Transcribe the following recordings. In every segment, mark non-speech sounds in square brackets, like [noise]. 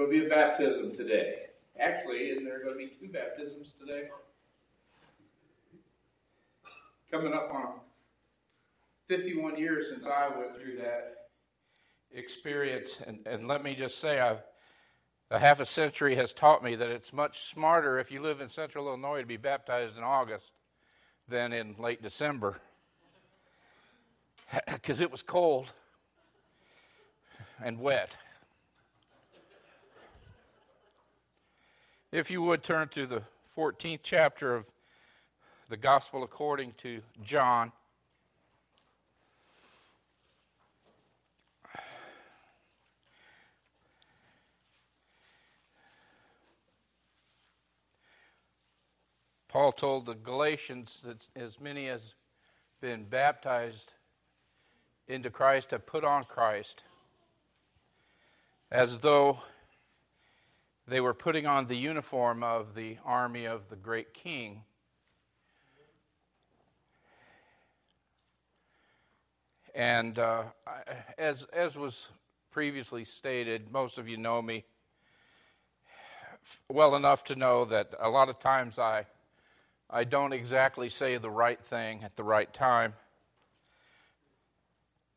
going to be a baptism today. Actually, and there are going to be two baptisms today. Coming up on 51 years since I went through that experience. And, and let me just say, I've, a half a century has taught me that it's much smarter if you live in central Illinois to be baptized in August than in late December [laughs] because it was cold and wet. If you would turn to the 14th chapter of the Gospel according to John. Paul told the Galatians that as many as been baptized into Christ have put on Christ, as though they were putting on the uniform of the army of the great king. And uh, as, as was previously stated, most of you know me well enough to know that a lot of times I I don't exactly say the right thing at the right time.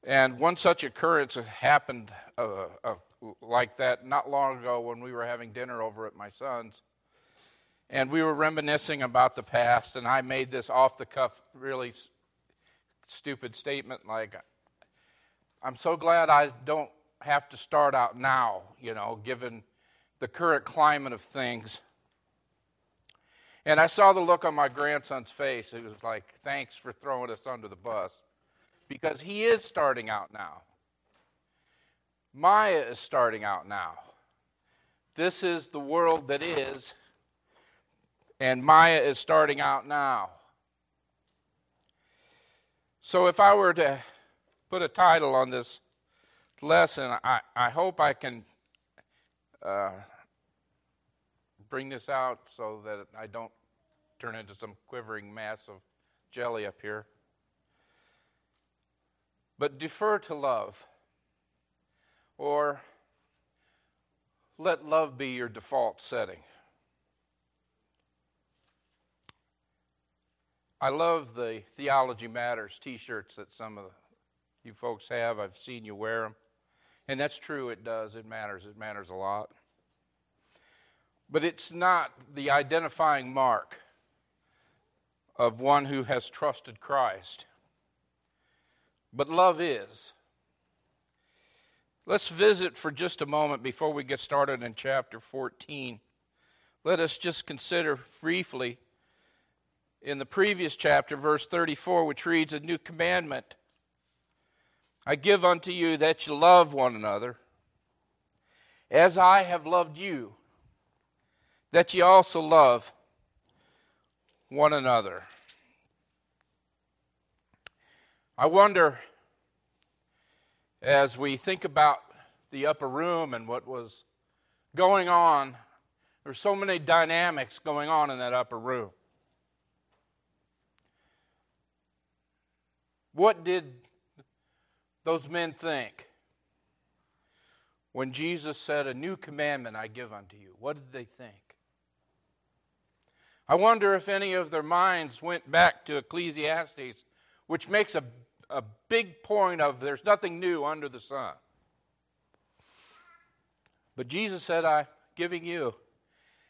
And one such occurrence happened uh, uh, like that not long ago when we were having dinner over at my son's. And we were reminiscing about the past, and I made this off the cuff, really s- stupid statement like, I'm so glad I don't have to start out now, you know, given the current climate of things. And I saw the look on my grandson's face. It was like, thanks for throwing us under the bus. Because he is starting out now. Maya is starting out now. This is the world that is, and Maya is starting out now. So if I were to put a title on this lesson, I, I hope I can uh, bring this out so that I don't turn into some quivering mass of jelly up here. But defer to love, or let love be your default setting. I love the Theology Matters t shirts that some of you folks have. I've seen you wear them. And that's true, it does. It matters. It matters a lot. But it's not the identifying mark of one who has trusted Christ. But love is. Let's visit for just a moment before we get started in chapter 14. Let us just consider briefly in the previous chapter, verse 34, which reads, A new commandment I give unto you that you love one another, as I have loved you that ye also love one another. I wonder, as we think about the upper room and what was going on, there's so many dynamics going on in that upper room. What did those men think when Jesus said, A new commandment I give unto you? What did they think? I wonder if any of their minds went back to Ecclesiastes, which makes a, a big point of there's nothing new under the sun. But Jesus said, I'm giving you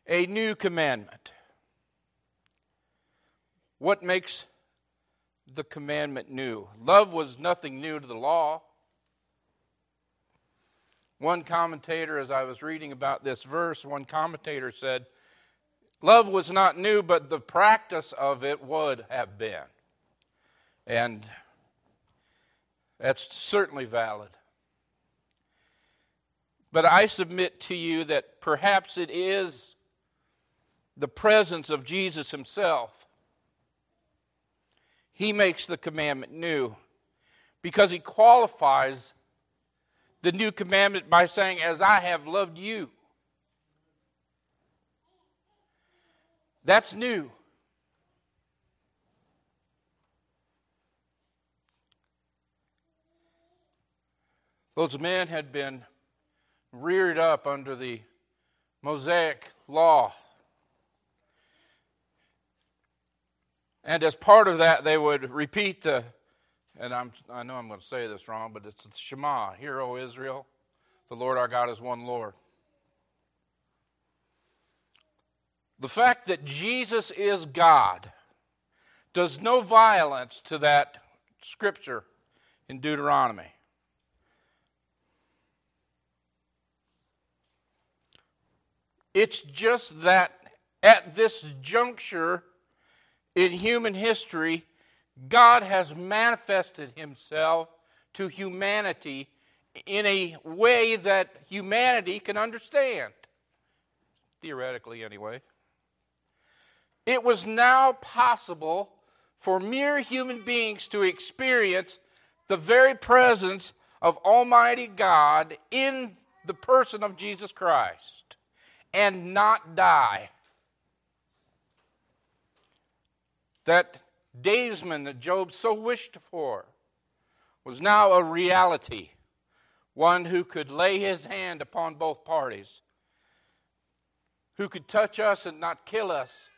a new commandment. What makes the commandment new? Love was nothing new to the law. One commentator, as I was reading about this verse, one commentator said, Love was not new, but the practice of it would have been. And that's certainly valid. But I submit to you that perhaps it is the presence of Jesus himself. He makes the commandment new because he qualifies the new commandment by saying, As I have loved you. That's new. Those men had been reared up under the Mosaic law. And as part of that, they would repeat the, and I'm, I know I'm going to say this wrong, but it's the Shema, Hear, O Israel, the Lord our God is one Lord. The fact that Jesus is God does no violence to that scripture in Deuteronomy. It's just that at this juncture in human history, God has manifested himself to humanity in a way that humanity can understand. Theoretically, anyway. It was now possible for mere human beings to experience the very presence of Almighty God in the person of Jesus Christ and not die. That daysman that Job so wished for was now a reality, one who could lay his hand upon both parties, who could touch us and not kill us,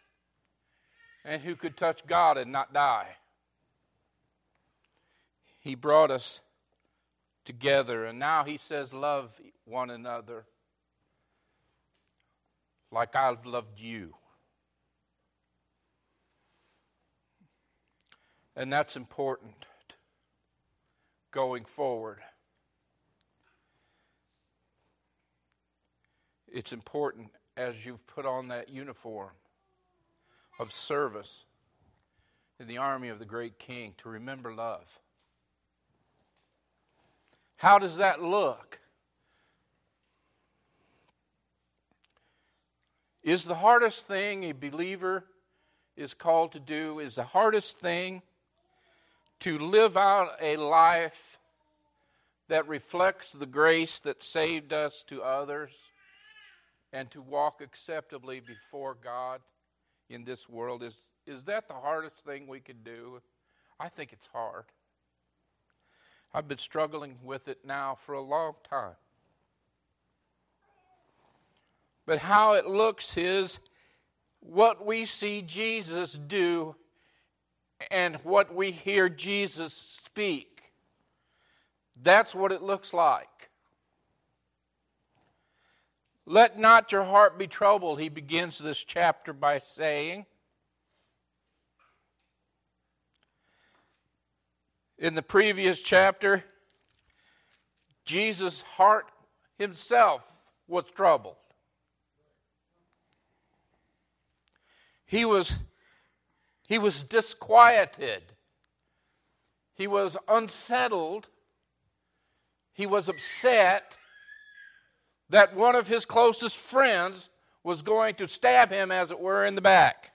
and who could touch God and not die. He brought us together, and now He says, Love one another like I've loved you. And that's important going forward. It's important as you've put on that uniform of service in the army of the great king to remember love. How does that look? Is the hardest thing a believer is called to do, is the hardest thing to live out a life that reflects the grace that saved us to others and to walk acceptably before God? in this world. Is, is that the hardest thing we could do? I think it's hard. I've been struggling with it now for a long time. But how it looks is what we see Jesus do and what we hear Jesus speak. That's what it looks like. Let not your heart be troubled, he begins this chapter by saying. In the previous chapter, Jesus' heart himself was troubled. He was, he was disquieted. He was unsettled. He was upset that one of his closest friends was going to stab him, as it were, in the back.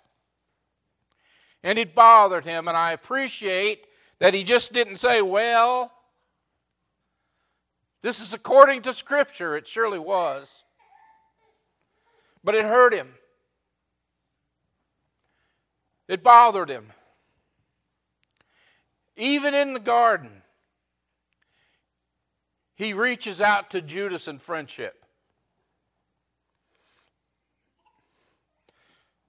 And it bothered him, and I appreciate that he just didn't say, Well, this is according to Scripture. It surely was. But it hurt him, it bothered him. Even in the garden, he reaches out to Judas in friendship.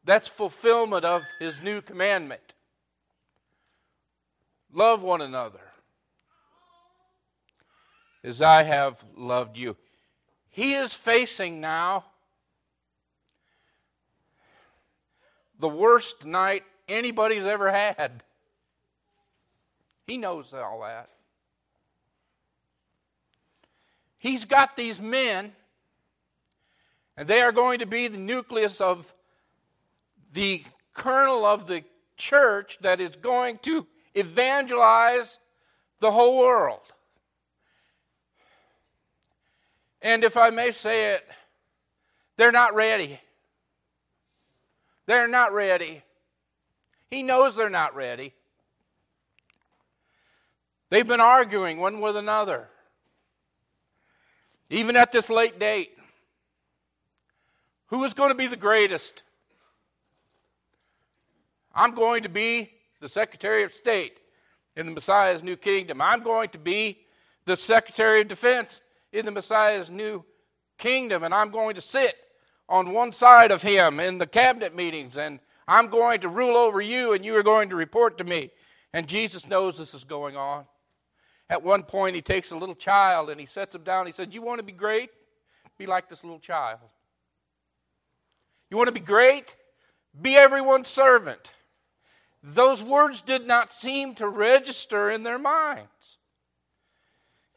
That's fulfillment of his new commandment. Love one another as I have loved you. He is facing now the worst night anybody's ever had. He knows all that. He's got these men, and they are going to be the nucleus of the kernel of the church that is going to evangelize the whole world. And if I may say it, they're not ready. They're not ready. He knows they're not ready. They've been arguing one with another, even at this late date. Who is going to be the greatest? I'm going to be the Secretary of State in the Messiah's new kingdom. I'm going to be the Secretary of Defense in the Messiah's new kingdom, and I'm going to sit on one side of him in the cabinet meetings, and I'm going to rule over you, and you are going to report to me. And Jesus knows this is going on. At one point, he takes a little child and he sets him down. He said, You want to be great? Be like this little child. You want to be great? Be everyone's servant. Those words did not seem to register in their minds.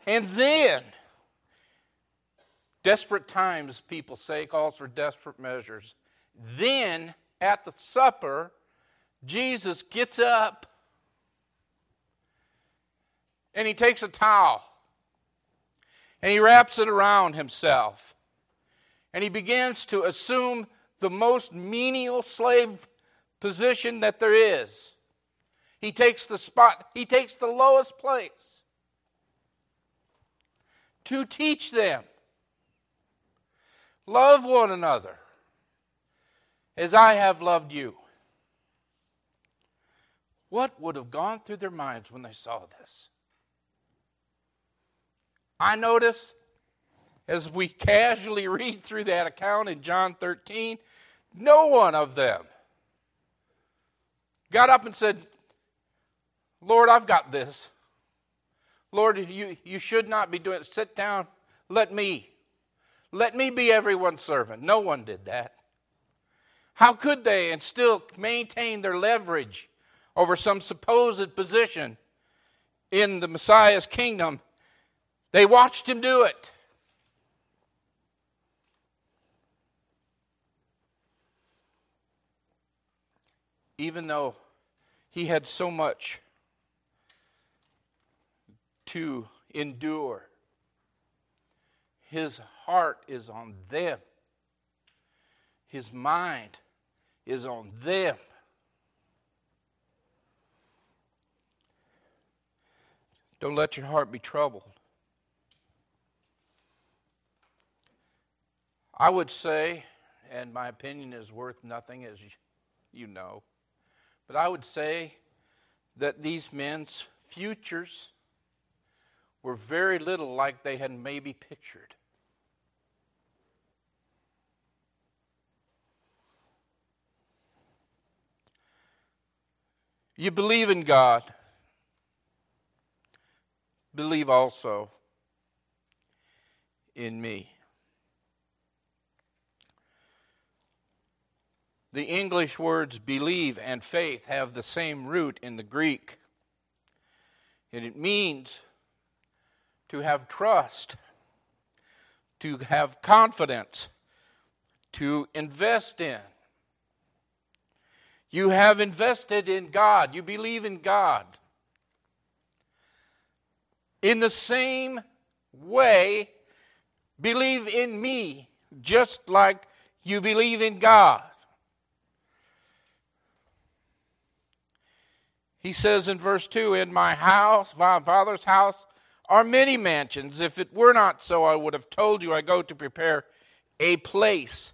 And then, desperate times, people say, calls for desperate measures. Then, at the supper, Jesus gets up and he takes a towel and he wraps it around himself and he begins to assume the most menial slave position that there is. He takes the spot, he takes the lowest place to teach them. Love one another as I have loved you. What would have gone through their minds when they saw this? I notice as we casually [laughs] read through that account in John 13, no one of them got up and said, Lord, I've got this. Lord, you, you should not be doing it. Sit down. Let me. Let me be everyone's servant. No one did that. How could they and still maintain their leverage over some supposed position in the Messiah's kingdom? They watched him do it. Even though he had so much to endure. His heart is on them, his mind is on them. Don't let your heart be troubled. I would say, and my opinion is worth nothing, as you know, but I would say that these men's futures were very little like they had maybe pictured. You believe in God. Believe also in me. The English words believe and faith have the same root in the Greek. And it means to have trust, to have confidence, to invest in. You have invested in God, you believe in God. In the same way, believe in me, just like you believe in God. He says in verse 2 In my house, my father's house, are many mansions. If it were not so, I would have told you I go to prepare a place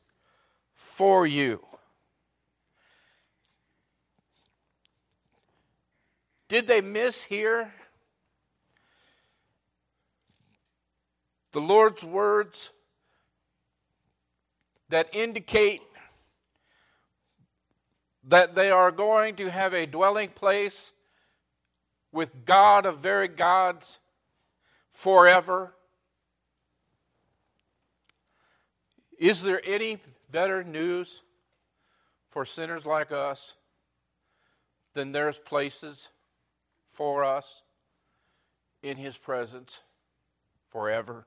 for you. Did they miss here the Lord's words that indicate that they are going to have a dwelling place with God of very gods forever? Is there any better news for sinners like us than there's places for us in His presence forever?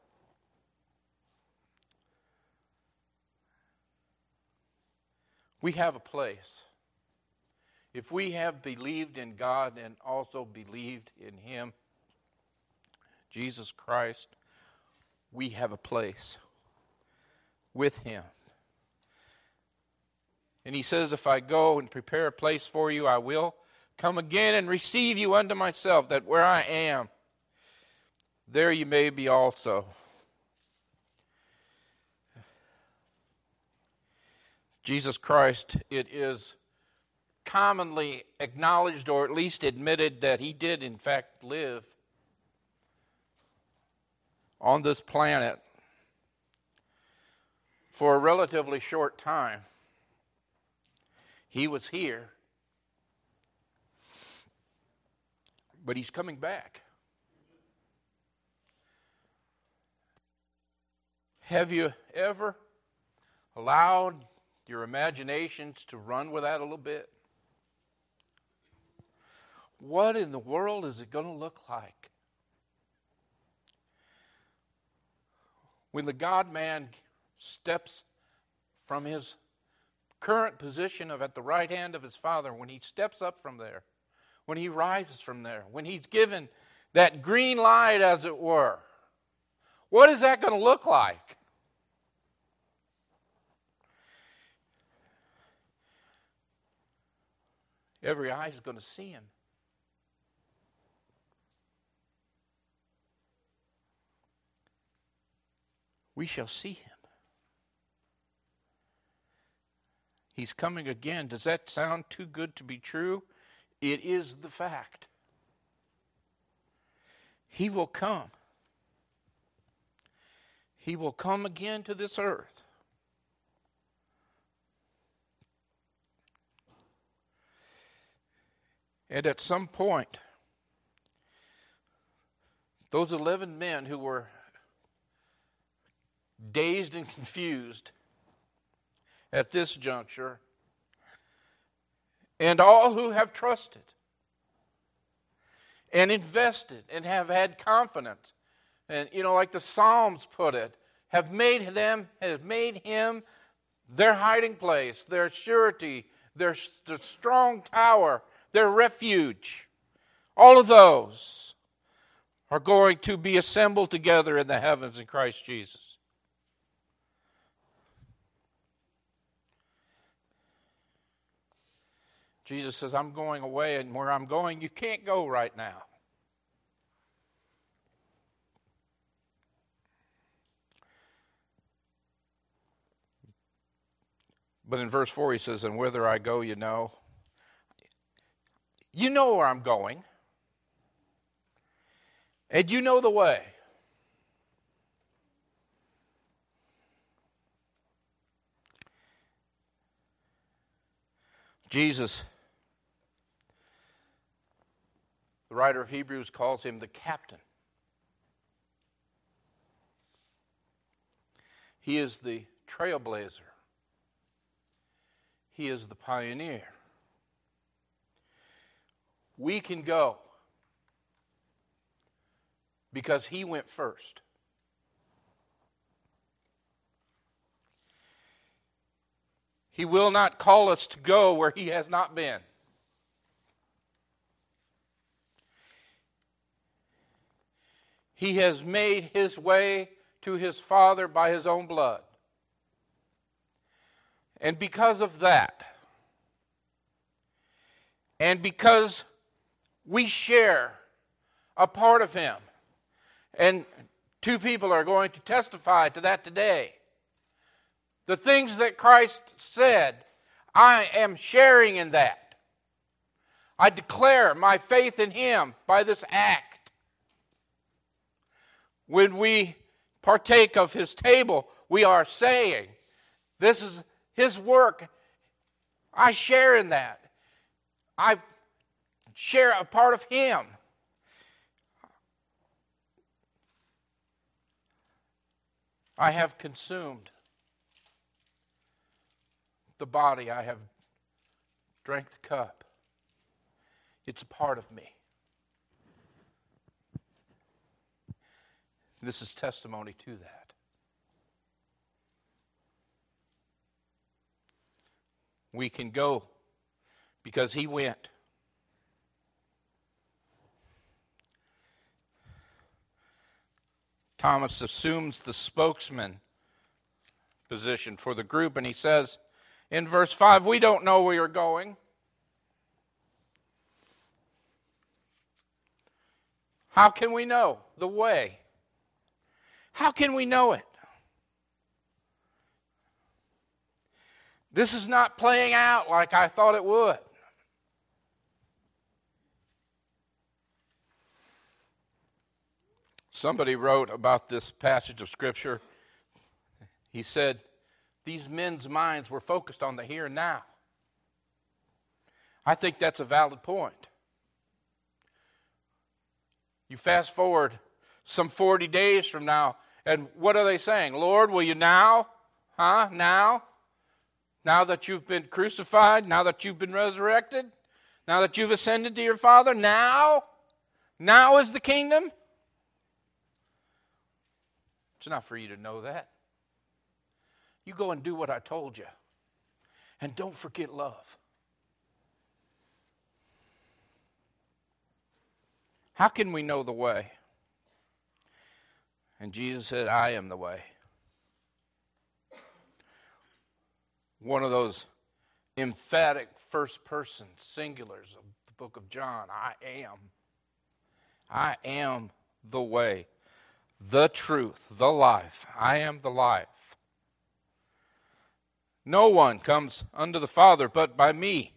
We have a place. If we have believed in God and also believed in Him, Jesus Christ, we have a place with Him. And He says, If I go and prepare a place for you, I will come again and receive you unto myself, that where I am, there you may be also. Jesus Christ, it is commonly acknowledged or at least admitted that he did, in fact, live on this planet for a relatively short time. He was here, but he's coming back. Have you ever allowed your imaginations to run with that a little bit? What in the world is it going to look like? When the God man steps from his current position of at the right hand of his Father, when he steps up from there, when he rises from there, when he's given that green light, as it were, what is that going to look like? Every eye is going to see him. We shall see him. He's coming again. Does that sound too good to be true? It is the fact. He will come. He will come again to this earth. And at some point, those 11 men who were dazed and confused at this juncture, and all who have trusted and invested and have had confidence, and you know, like the Psalms put it, have made them, have made him their hiding place, their surety, their, their strong tower, their refuge. All of those are going to be assembled together in the heavens in Christ Jesus. Jesus says, I'm going away, and where I'm going, you can't go right now. But in verse 4, he says, And whither I go, you know. You know where I'm going, and you know the way. Jesus The writer of Hebrews calls him the captain. He is the trailblazer. He is the pioneer. We can go because he went first. He will not call us to go where he has not been. He has made his way to his Father by his own blood. And because of that, and because we share a part of him, and two people are going to testify to that today. The things that Christ said, I am sharing in that. I declare my faith in him by this act when we partake of his table, we are saying, This is his work. I share in that. I share a part of him. I have consumed the body, I have drank the cup. It's a part of me. This is testimony to that. We can go because he went. Thomas assumes the spokesman position for the group, and he says in verse 5 We don't know where you're going. How can we know the way? How can we know it? This is not playing out like I thought it would. Somebody wrote about this passage of Scripture. He said, These men's minds were focused on the here and now. I think that's a valid point. You fast forward some 40 days from now, and what are they saying? Lord, will you now? Huh? Now? Now that you've been crucified? Now that you've been resurrected? Now that you've ascended to your Father? Now? Now is the kingdom? It's not for you to know that. You go and do what I told you. And don't forget love. How can we know the way? And Jesus said, I am the way. One of those emphatic first person singulars of the book of John I am. I am the way, the truth, the life. I am the life. No one comes unto the Father but by me.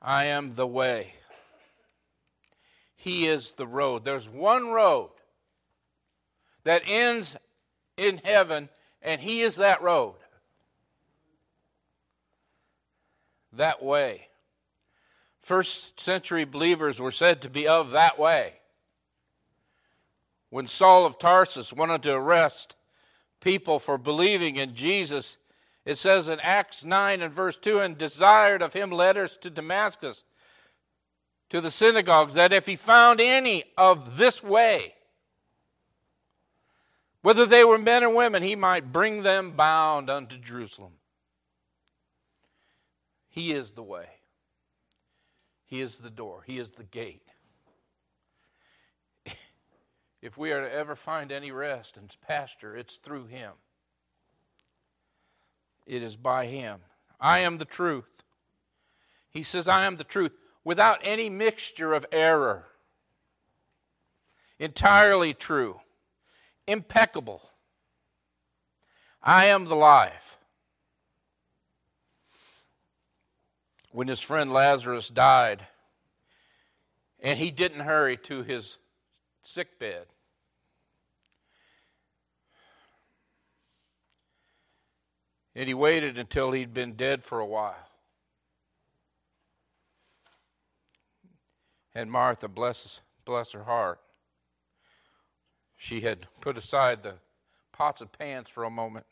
I am the way. He is the road. There's one road that ends in heaven, and He is that road. That way. First century believers were said to be of that way. When Saul of Tarsus wanted to arrest people for believing in Jesus, it says in Acts 9 and verse 2 and desired of him letters to Damascus, to the synagogues, that if he found any of this way, whether they were men or women, he might bring them bound unto Jerusalem. He is the way, He is the door, He is the gate if we are to ever find any rest and pasture, it's through Him. It is by Him. I am the truth. He says, I am the truth without any mixture of error. Entirely true. Impeccable. I am the life. When his friend Lazarus died, and he didn't hurry to his sick bed, And he waited until he'd been dead for a while. And Martha, bless, bless her heart, she had put aside the pots and pans for a moment.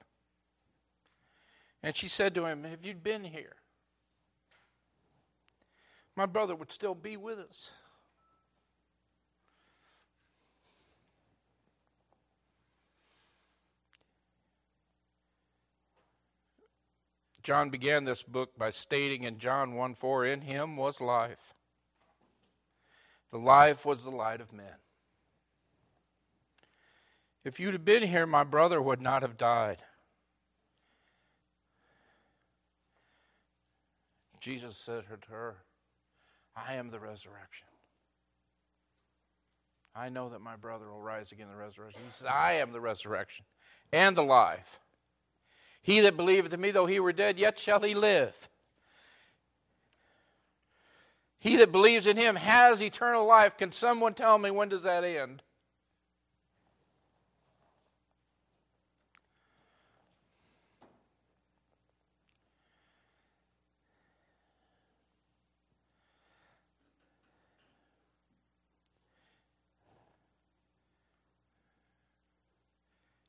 And she said to him, If you'd been here, my brother would still be with us. John began this book by stating in John 1 4, In him was life. The life was the light of men. If you'd have been here, my brother would not have died. Jesus said to her, I am the resurrection. I know that my brother will rise again in the resurrection. He says, I am the resurrection and the life. He that believeth in me, though he were dead, yet shall he live. He that believes in him has eternal life. Can someone tell me when does that end?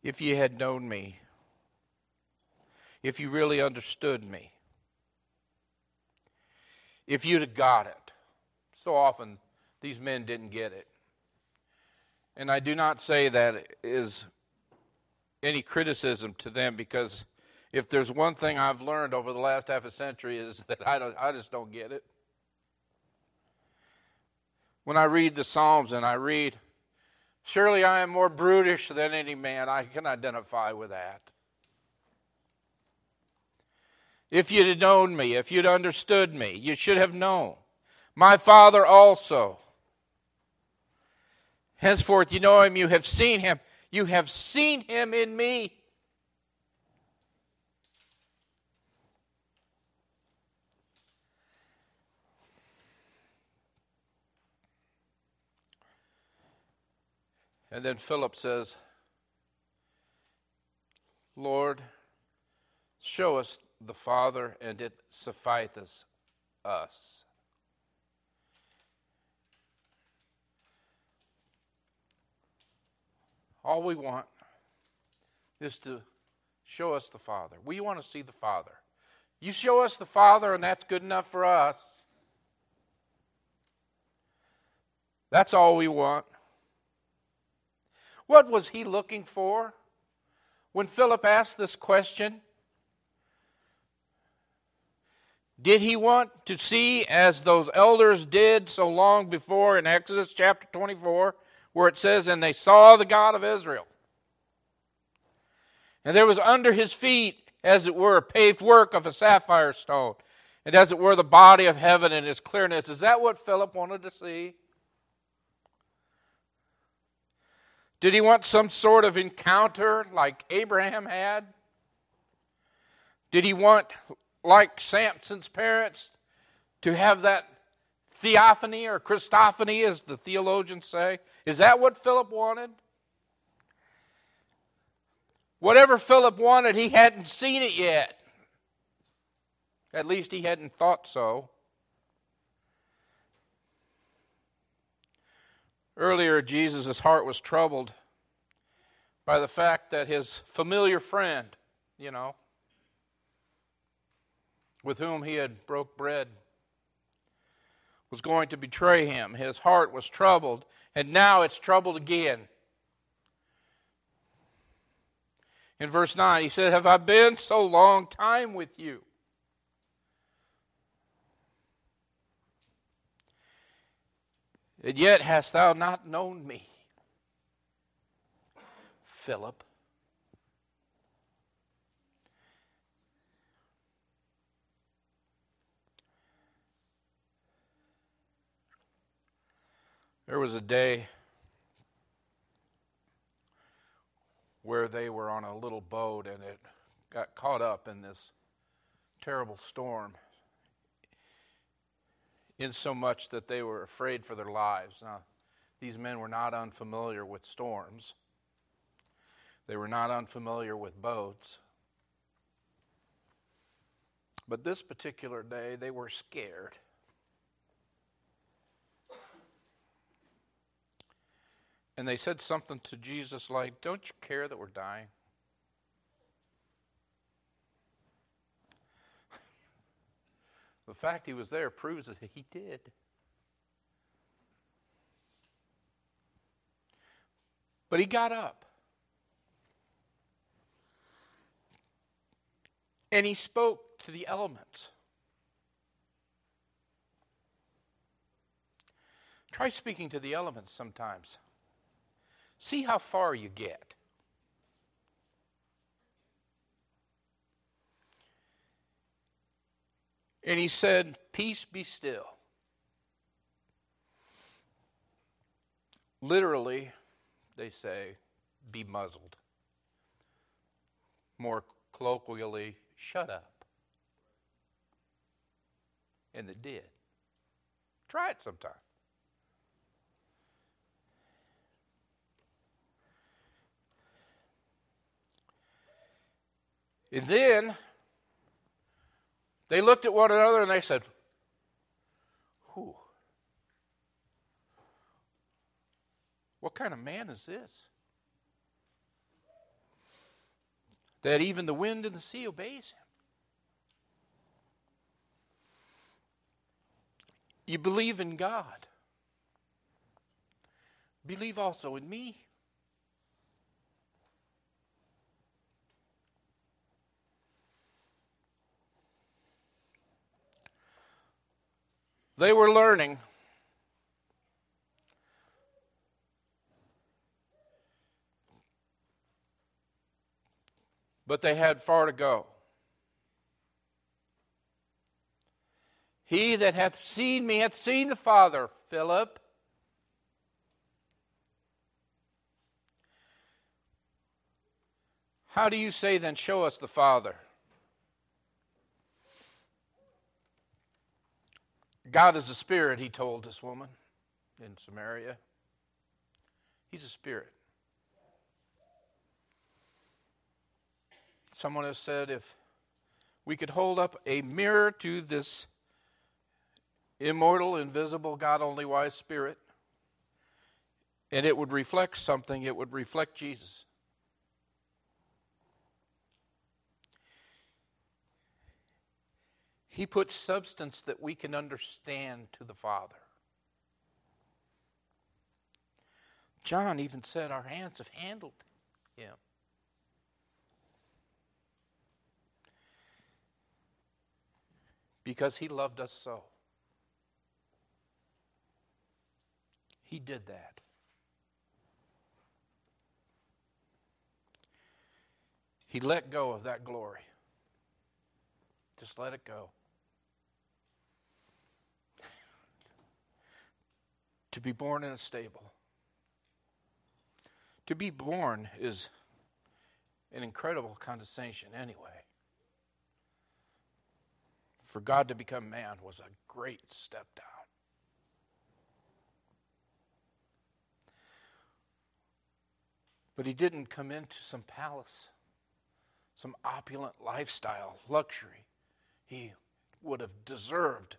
If you had known me, if you really understood me. If you'd have got it. So often, these men didn't get it. And I do not say that is any criticism to them because if there's one thing I've learned over the last half a century is that I, don't, I just don't get it. When I read the Psalms and I read, Surely I am more brutish than any man, I can identify with that. If you'd have known me, if you'd understood me, you should have known. My Father also. Henceforth, you know him, you have seen him. You have seen him in me. And then Philip says, Lord, show us the Father, and it sufficeth us. All we want is to show us the Father. We want to see the Father. You show us the Father, and that's good enough for us. That's all we want. What was he looking for when Philip asked this question? Did he want to see, as those elders did so long before in Exodus chapter 24, where it says, And they saw the God of Israel? And there was under his feet, as it were, a paved work of a sapphire stone, and as it were, the body of heaven in its clearness. Is that what Philip wanted to see? Did he want some sort of encounter like Abraham had? Did he want, like Samson's parents, to have that theophany or Christophany, as the theologians say? Is that what Philip wanted? Whatever Philip wanted, he hadn't seen it yet. At least he hadn't thought so. Earlier, Jesus' heart was troubled by the fact that his familiar friend, you know, with whom he had broke bread, was going to betray him. His heart was troubled, and now it's troubled again. In verse 9, he said, Have I been so long time with you? And yet hast thou not known me, Philip. There was a day where they were on a little boat and it got caught up in this terrible storm in so much that they were afraid for their lives. Now, these men were not unfamiliar with storms, they were not unfamiliar with boats. But this particular day, they were scared. And they said something to Jesus like, Don't you care that we're dying? [laughs] The fact he was there proves that he did. But he got up. And he spoke to the elements. Try speaking to the elements sometimes. See how far you get. And he said, Peace be still. Literally, they say, be muzzled. More colloquially, shut up. And it did. Try it sometime. And then they looked at one another and they said, Who? What kind of man is this? That even the wind and the sea obeys him. You believe in God. Believe also in me. They were learning. But they had far to go. He that hath seen me hath seen the Father, Philip. How do you say then, Show us the Father? God is a spirit, he told this woman in Samaria. He's a spirit. Someone has said if we could hold up a mirror to this immortal, invisible, God only wise spirit, and it would reflect something, it would reflect Jesus. He puts substance that we can understand to the Father. John even said, Our hands have handled him. Because he loved us so. He did that. He let go of that glory. Just let it go. To be born in a stable. To be born is an incredible condescension, anyway. For God to become man was a great step down. But he didn't come into some palace, some opulent lifestyle, luxury. He would have deserved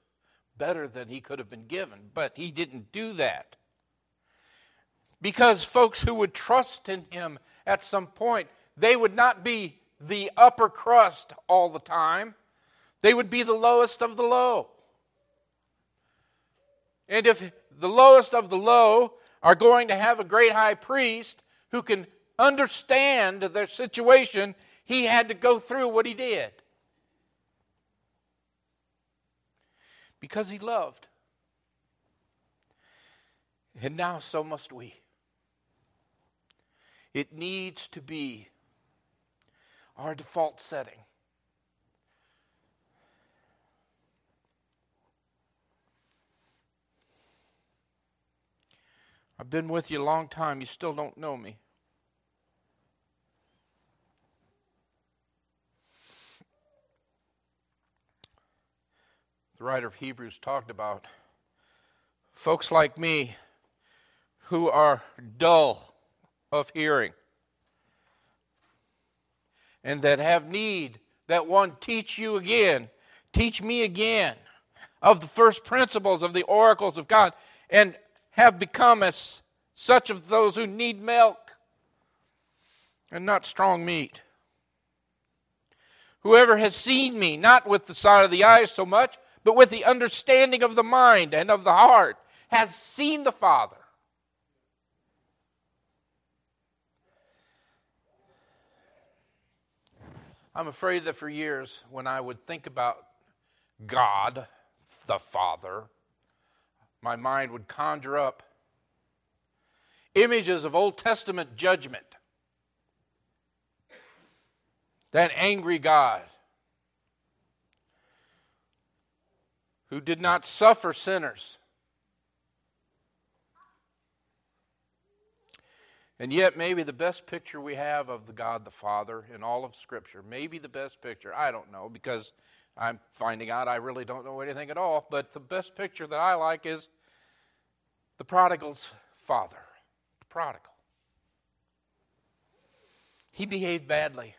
better than he could have been given. But he didn't do that. Because folks who would trust in him at some point, they would not be the upper crust all the time, they would be the lowest of the low. And if the lowest of the low are going to have a great high priest who can understand their situation, he had to go through what he did. Because he loved. And now so must we. It needs to be our default setting. I've been with you a long time, you still don't know me. The writer of Hebrews talked about folks like me who are dull of hearing and that have need that one teach you again, teach me again of the first principles of the oracles of God, and have become as such of those who need milk and not strong meat. Whoever has seen me, not with the sight of the eyes so much, but with the understanding of the mind and of the heart, has seen the Father. I'm afraid that for years, when I would think about God, the Father, my mind would conjure up images of Old Testament judgment. That angry God who did not suffer sinners. And yet, maybe the best picture we have of the God the Father in all of Scripture, maybe the best picture, I don't know, because I'm finding out I really don't know anything at all, but the best picture that I like is the prodigal's father. The prodigal. He behaved badly.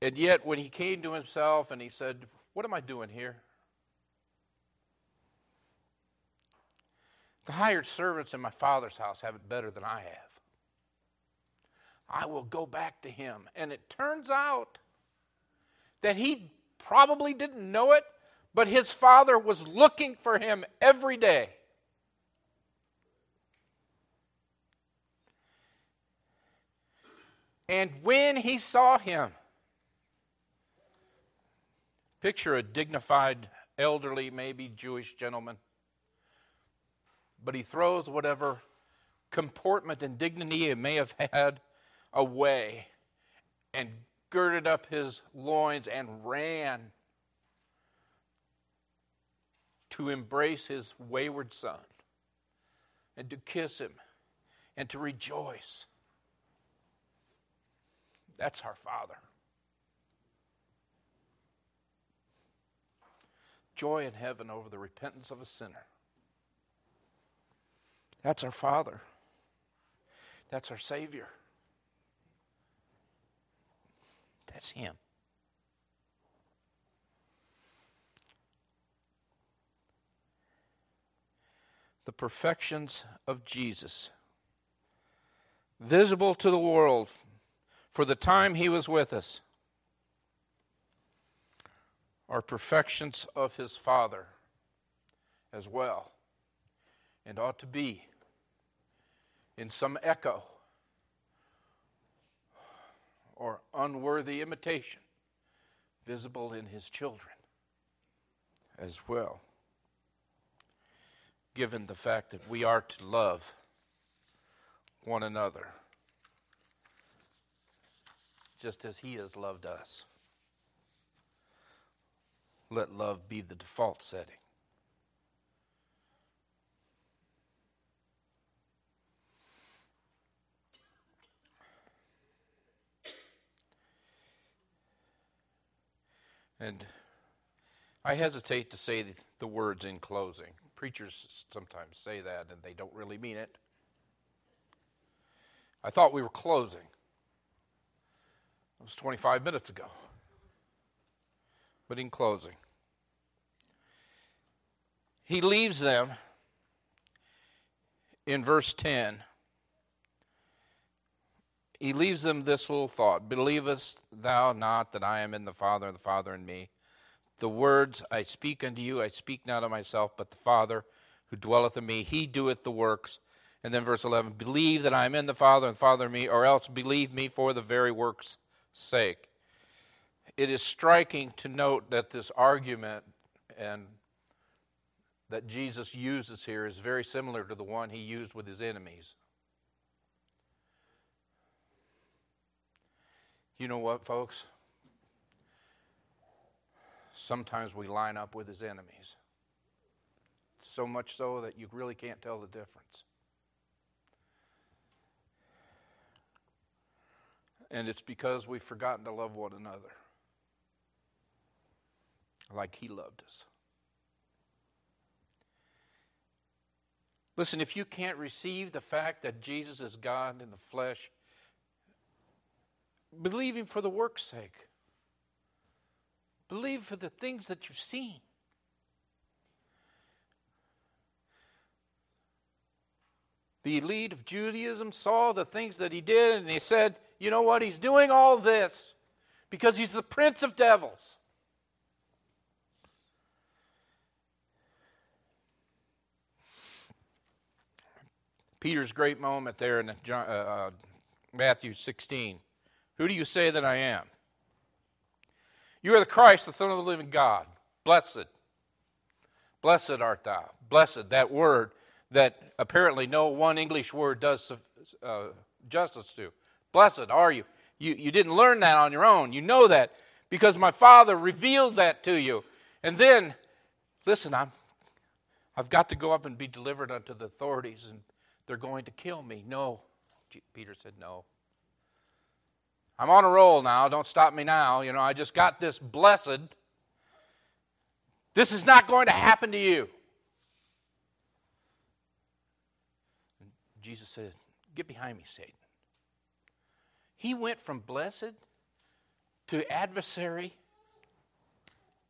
And yet, when he came to himself and he said, What am I doing here? The hired servants in my father's house have it better than I have. I will go back to him. And it turns out that he probably didn't know it, but his father was looking for him every day. And when he saw him, Picture a dignified, elderly, maybe Jewish gentleman. But he throws whatever comportment and dignity he may have had away and girded up his loins and ran to embrace his wayward son and to kiss him and to rejoice. That's our Father. Joy in heaven over the repentance of a sinner. That's our Father. That's our Savior. That's Him. The perfections of Jesus, visible to the world for the time He was with us, are perfections of His Father as well, and ought to be in some echo or unworthy imitation visible in his children as well, given the fact that we are to love one another just as he has loved us. Let love be the default setting. And I hesitate to say the words in closing. Preachers sometimes say that and they don't really mean it. I thought we were closing. It was 25 minutes ago. But in closing, he leaves them in verse 10 he leaves them this little thought Believest thou not that I am in the Father, and the Father in me? The words I speak unto you, I speak not of myself, but the Father who dwelleth in me, he doeth the works. And then verse 11 Believe that I am in the Father, and the Father in me, or else believe me for the very works' sake. It is striking to note that this argument and that Jesus uses here is very similar to the one he used with his enemies. You know what, folks? Sometimes we line up with his enemies. So much so that you really can't tell the difference. And it's because we've forgotten to love one another like he loved us. Listen, if you can't receive the fact that Jesus is God in the flesh, Believe Him for the work's sake. Believe for the things that you've seen. The elite of Judaism saw the things that he did, and they said, you know what? He's doing all this because he's the prince of devils. Peter's great moment there in uh, uh, Matthew 16. Who do you say that I am? You are the Christ, the Son of the living God. Blessed. Blessed art thou. Blessed, that word that apparently no one English word does uh, justice to. Blessed are you. you. You didn't learn that on your own. You know that because my Father revealed that to you. And then, listen, I'm, I've got to go up and be delivered unto the authorities, and they're going to kill me. No. Peter said, No. I'm on a roll now. Don't stop me now. You know, I just got this blessed. This is not going to happen to you. And Jesus said, Get behind me, Satan. He went from blessed to adversary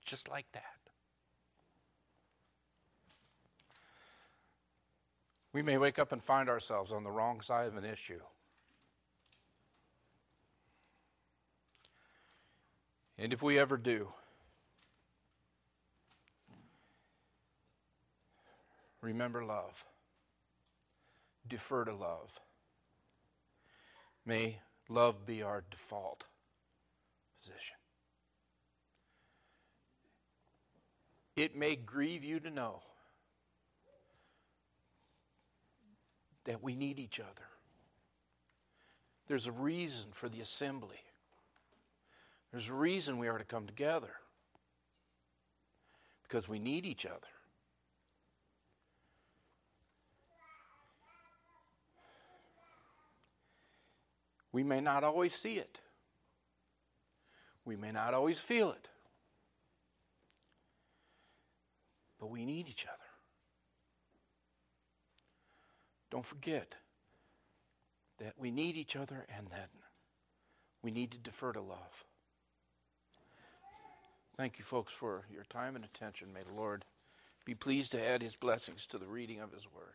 just like that. We may wake up and find ourselves on the wrong side of an issue. And if we ever do, remember love. Defer to love. May love be our default position. It may grieve you to know that we need each other. There's a reason for the assembly. There's a reason we are to come together because we need each other. We may not always see it. We may not always feel it. But we need each other. Don't forget, that we need each other and that we need to defer to love. Thank you, folks, for your time and attention. May the Lord be pleased to add his blessings to the reading of his word.